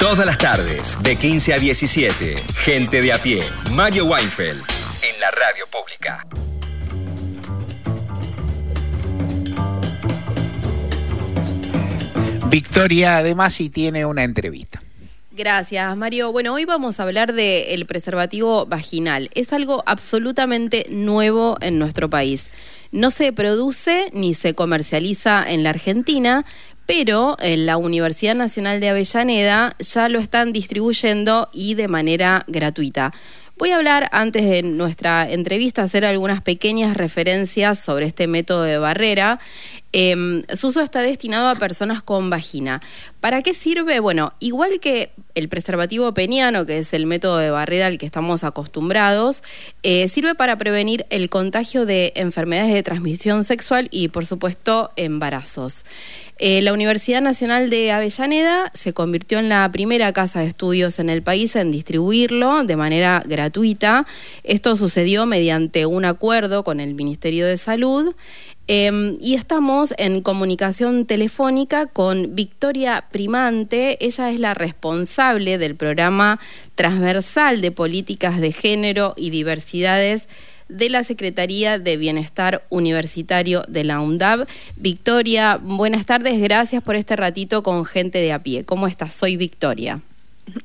Todas las tardes, de 15 a 17, gente de a pie, Mario Weinfeld, en la radio pública. Victoria además sí tiene una entrevista. Gracias, Mario. Bueno, hoy vamos a hablar del preservativo vaginal. Es algo absolutamente nuevo en nuestro país. No se produce ni se comercializa en la Argentina, pero en la Universidad Nacional de Avellaneda ya lo están distribuyendo y de manera gratuita. Voy a hablar antes de nuestra entrevista, hacer algunas pequeñas referencias sobre este método de barrera. Eh, su uso está destinado a personas con vagina. ¿Para qué sirve? Bueno, igual que el preservativo peniano, que es el método de barrera al que estamos acostumbrados, eh, sirve para prevenir el contagio de enfermedades de transmisión sexual y, por supuesto, embarazos. Eh, la Universidad Nacional de Avellaneda se convirtió en la primera casa de estudios en el país en distribuirlo de manera gratuita. Esto sucedió mediante un acuerdo con el Ministerio de Salud. Em, y estamos en comunicación telefónica con Victoria Primante. Ella es la responsable del programa transversal de políticas de género y diversidades de la Secretaría de Bienestar Universitario de la UNDAB. Victoria, buenas tardes, gracias por este ratito con gente de a pie. ¿Cómo estás? Soy Victoria.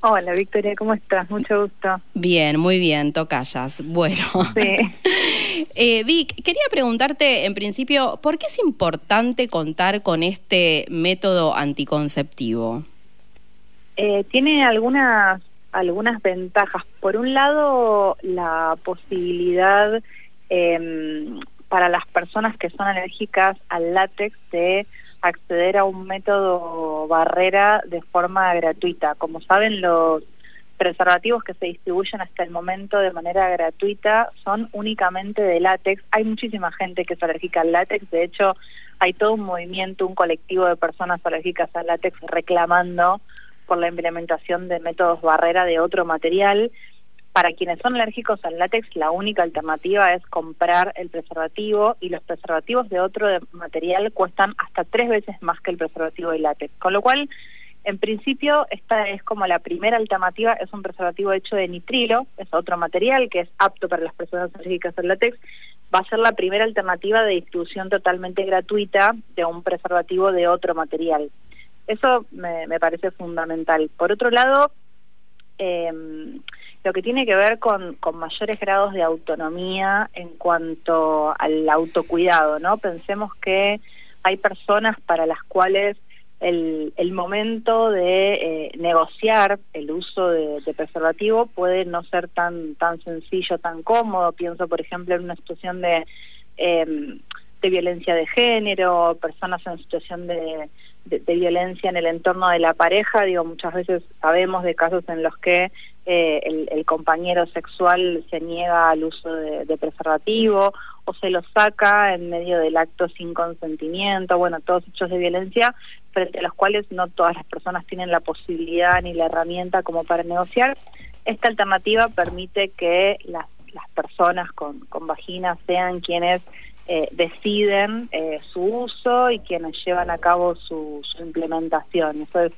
Hola Victoria, ¿cómo estás? Mucho gusto. Bien, muy bien, tocallas. Bueno. Sí. eh, Vic, quería preguntarte en principio, ¿por qué es importante contar con este método anticonceptivo? Eh, tiene algunas algunas ventajas. Por un lado, la posibilidad eh, para las personas que son alérgicas al látex de acceder a un método barrera de forma gratuita. Como saben, los preservativos que se distribuyen hasta el momento de manera gratuita son únicamente de látex. Hay muchísima gente que es alérgica al látex, de hecho hay todo un movimiento, un colectivo de personas alérgicas al látex reclamando por la implementación de métodos barrera de otro material. Para quienes son alérgicos al látex, la única alternativa es comprar el preservativo y los preservativos de otro material cuestan hasta tres veces más que el preservativo de látex. Con lo cual, en principio, esta es como la primera alternativa, es un preservativo hecho de nitrilo, es otro material que es apto para las personas alérgicas al látex, va a ser la primera alternativa de distribución totalmente gratuita de un preservativo de otro material. Eso me, me parece fundamental. Por otro lado, eh, lo que tiene que ver con, con mayores grados de autonomía en cuanto al autocuidado, ¿no? Pensemos que hay personas para las cuales el, el momento de eh, negociar el uso de, preservativo puede no ser tan tan sencillo, tan cómodo. Pienso, por ejemplo, en una situación de, eh, de violencia de género, personas en situación de, de, violencia en el entorno de la pareja, digo, muchas veces sabemos de casos en los que eh, el, compañero sexual se niega al uso de, preservativo o se lo saca en medio del acto sin consentimiento, bueno, todos hechos de violencia frente a los cuales no todas las personas tienen la posibilidad ni la herramienta como para negociar. Esta alternativa permite que las, las personas con, con vaginas sean quienes eh, deciden eh, su uso y quienes llevan a cabo su, su implementación. Eso es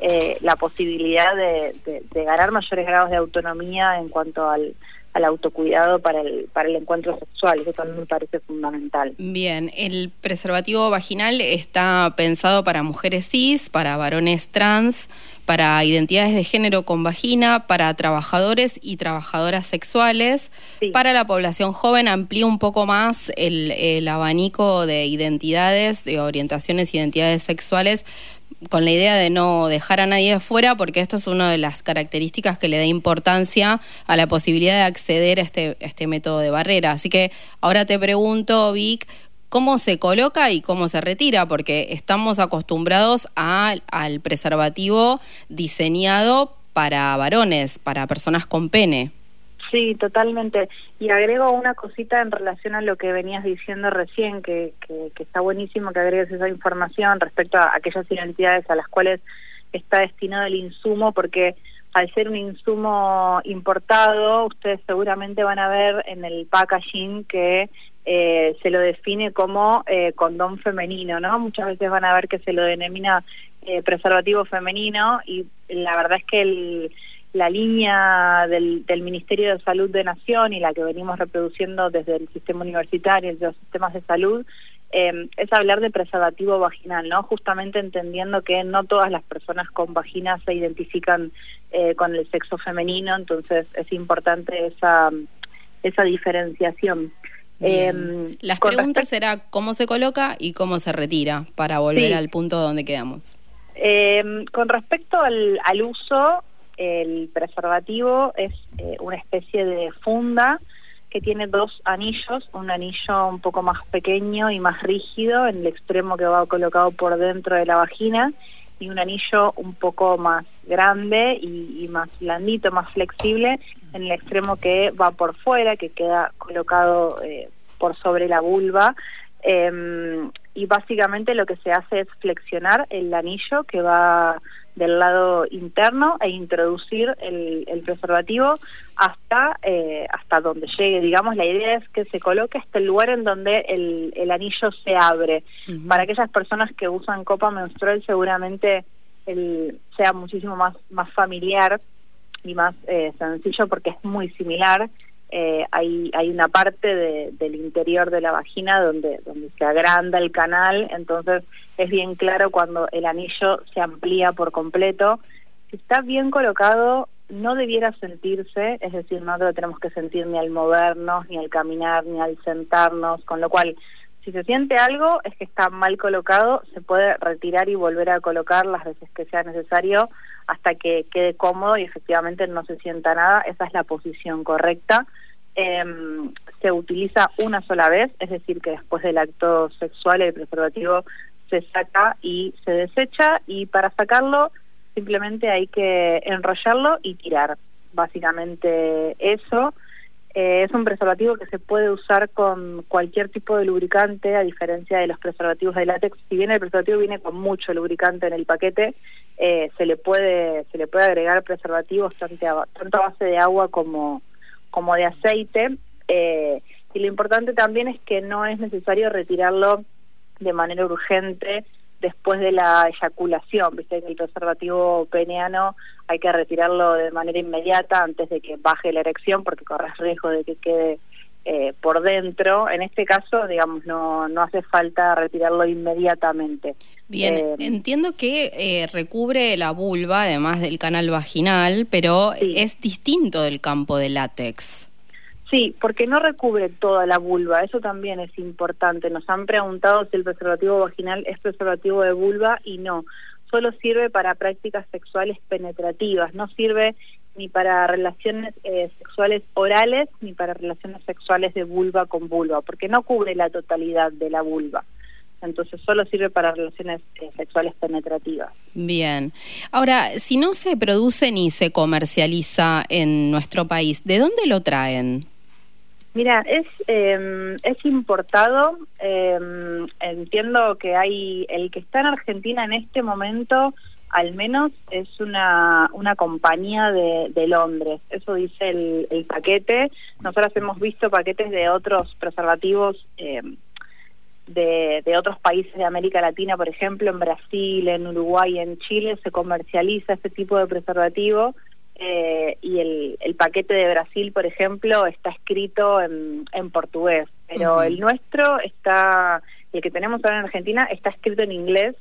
eh, la posibilidad de, ganar mayores grados de autonomía en cuanto al, al autocuidado para el, para el encuentro sexual. Eso también me parece fundamental. Bien, el preservativo vaginal está pensado para mujeres cis, para varones trans, para identidades de género con vagina, para trabajadores y trabajadoras sexuales. Sí. Para la población joven amplía un poco más el, el abanico de identidades, de orientaciones identidades sexuales con la idea de no dejar a nadie afuera, porque esto es una de las características que le da importancia a la posibilidad de acceder a este, a este método de barrera. Así que ahora te pregunto, Vic, ¿cómo se coloca y cómo se retira? Porque estamos acostumbrados al preservativo diseñado para varones, para personas con pene. Sí, totalmente. Y agrego una cosita en relación a lo que venías diciendo recién, que, que, que, está buenísimo que agregues esa información respecto a aquellas identidades a las cuales está destinado el insumo, porque al ser un insumo importado, ustedes seguramente van a ver en el packaging que eh, se lo define como eh, condón femenino, ¿no? Muchas veces van a ver que se lo denomina eh, preservativo femenino y la verdad es que la línea del, Ministerio de Salud de Nación y la que venimos reproduciendo desde el sistema universitario y los sistemas de salud eh, es hablar de preservativo vaginal, ¿no? Justamente entendiendo que no todas las personas con vagina se identifican eh, con el sexo femenino, entonces es importante esa, esa diferenciación. Eh, Las preguntas será cómo se coloca y cómo se retira para volver al punto donde quedamos. Eh, con respecto al, al, uso, el preservativo es eh, una especie de funda que tiene dos anillos, un anillo un poco más pequeño y más rígido en el extremo que va colocado por dentro de la vagina y un anillo un poco más grande y, más blandito, más flexible en el extremo que va por fuera, que queda colocado eh, por sobre la vulva. Em, y básicamente lo que se hace es flexionar el anillo que va del lado interno e introducir el, preservativo hasta eh, hasta donde llegue. Digamos, la idea es que se coloque hasta el lugar en donde el, anillo se abre. Para aquellas personas que usan copa menstrual seguramente el, sea muchísimo más, más familiar y más eh, sencillo porque es muy similar. Eh, hay, hay una parte del interior de la vagina donde, donde se agranda el canal, entonces es bien claro cuando el anillo se amplía por completo. Si está bien colocado, no debiera sentirse, es decir, no lo tenemos que sentir ni al movernos, ni al caminar, ni al sentarnos, con lo cual, si se siente algo, es que está mal colocado, se puede retirar y volver a colocar las veces que sea necesario hasta que quede cómodo y efectivamente no se sienta nada. Esa es la posición correcta. Em, se utiliza una sola vez, es decir, que después del acto sexual el preservativo se saca y se desecha y para sacarlo simplemente hay que enrollarlo y tirar. Básicamente eso. Eh, es un preservativo que se puede usar con cualquier tipo de lubricante, a diferencia de los preservativos de látex. Si bien el preservativo viene con mucho lubricante en el paquete, eh, se le puede se le puede agregar preservativos tanto a, base de agua como como de aceite. Eh, y lo importante también es que no es necesario retirarlo de manera urgente después de la eyaculación, viste que el preservativo peneano hay que retirarlo de manera inmediata antes de que baje la erección porque corres riesgo de que quede eh, por dentro. En este caso, digamos, no, no hace falta retirarlo inmediatamente. Bien, eh, entiendo que eh, recubre la vulva, además del canal vaginal, pero es distinto del campo de látex. Sí, porque no recubre toda la vulva, eso también es importante. Nos han preguntado si el preservativo vaginal es preservativo de vulva y no, solo sirve para prácticas sexuales penetrativas, no sirve ni para relaciones eh, sexuales orales ni para relaciones sexuales de vulva con vulva, porque no cubre la totalidad de la vulva. Entonces solo sirve para relaciones eh, sexuales penetrativas. Bien. Ahora, si no se produce ni se comercializa en nuestro país, ¿de dónde lo traen? Mira, es, eh, es importado. Em, entiendo que hay el que está en Argentina en este momento al menos es una, una compañía de, de Londres, eso dice el, el, paquete. Nosotros hemos visto paquetes de otros preservativos eh, de, de otros países de América Latina, por ejemplo, en Brasil, en Uruguay, en Chile, se comercializa este tipo de preservativo. Eh, y el, el, paquete de Brasil, por ejemplo, está escrito en, en portugués, pero el nuestro está, el que tenemos ahora en Argentina, está escrito en inglés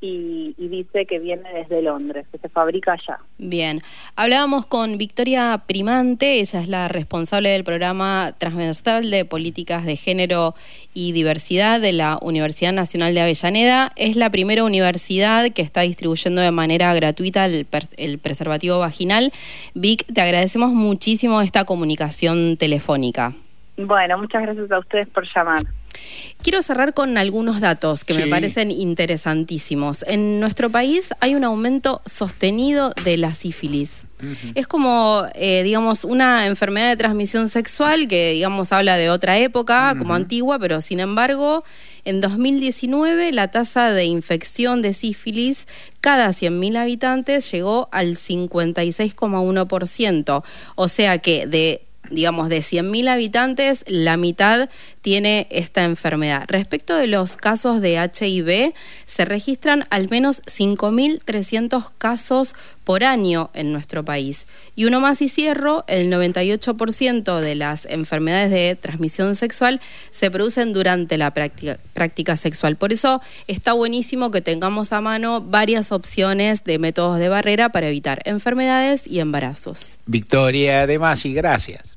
y, dice que viene desde Londres, que se fabrica allá. Bien, hablábamos con Victoria Primante, ella es la responsable del programa transversal de políticas de género y diversidad de la Universidad Nacional de Avellaneda. Es la primera universidad que está distribuyendo de manera gratuita el, el preservativo vaginal. Vic, te agradecemos muchísimo esta comunicación telefónica. Bueno, muchas gracias a ustedes por llamar. Quiero cerrar con algunos datos que me parecen interesantísimos. En nuestro país hay un aumento sostenido de la sífilis. Es como, eh, digamos, una enfermedad de transmisión sexual que, digamos, habla de otra época, como antigua, pero sin embargo, en 2019 la tasa de infección de sífilis cada 100.000 habitantes llegó al 56,1%. O sea que de digamos, de 100.000 habitantes, la mitad tiene esta enfermedad. Respecto de los casos de HIV, se registran al menos 5.300 casos por año en nuestro país. Y uno más y cierro, el 98% de las enfermedades de transmisión sexual se producen durante la práctica, práctica sexual. Por eso está buenísimo que tengamos a mano varias opciones de métodos de barrera para evitar enfermedades y embarazos. Victoria, además, y gracias.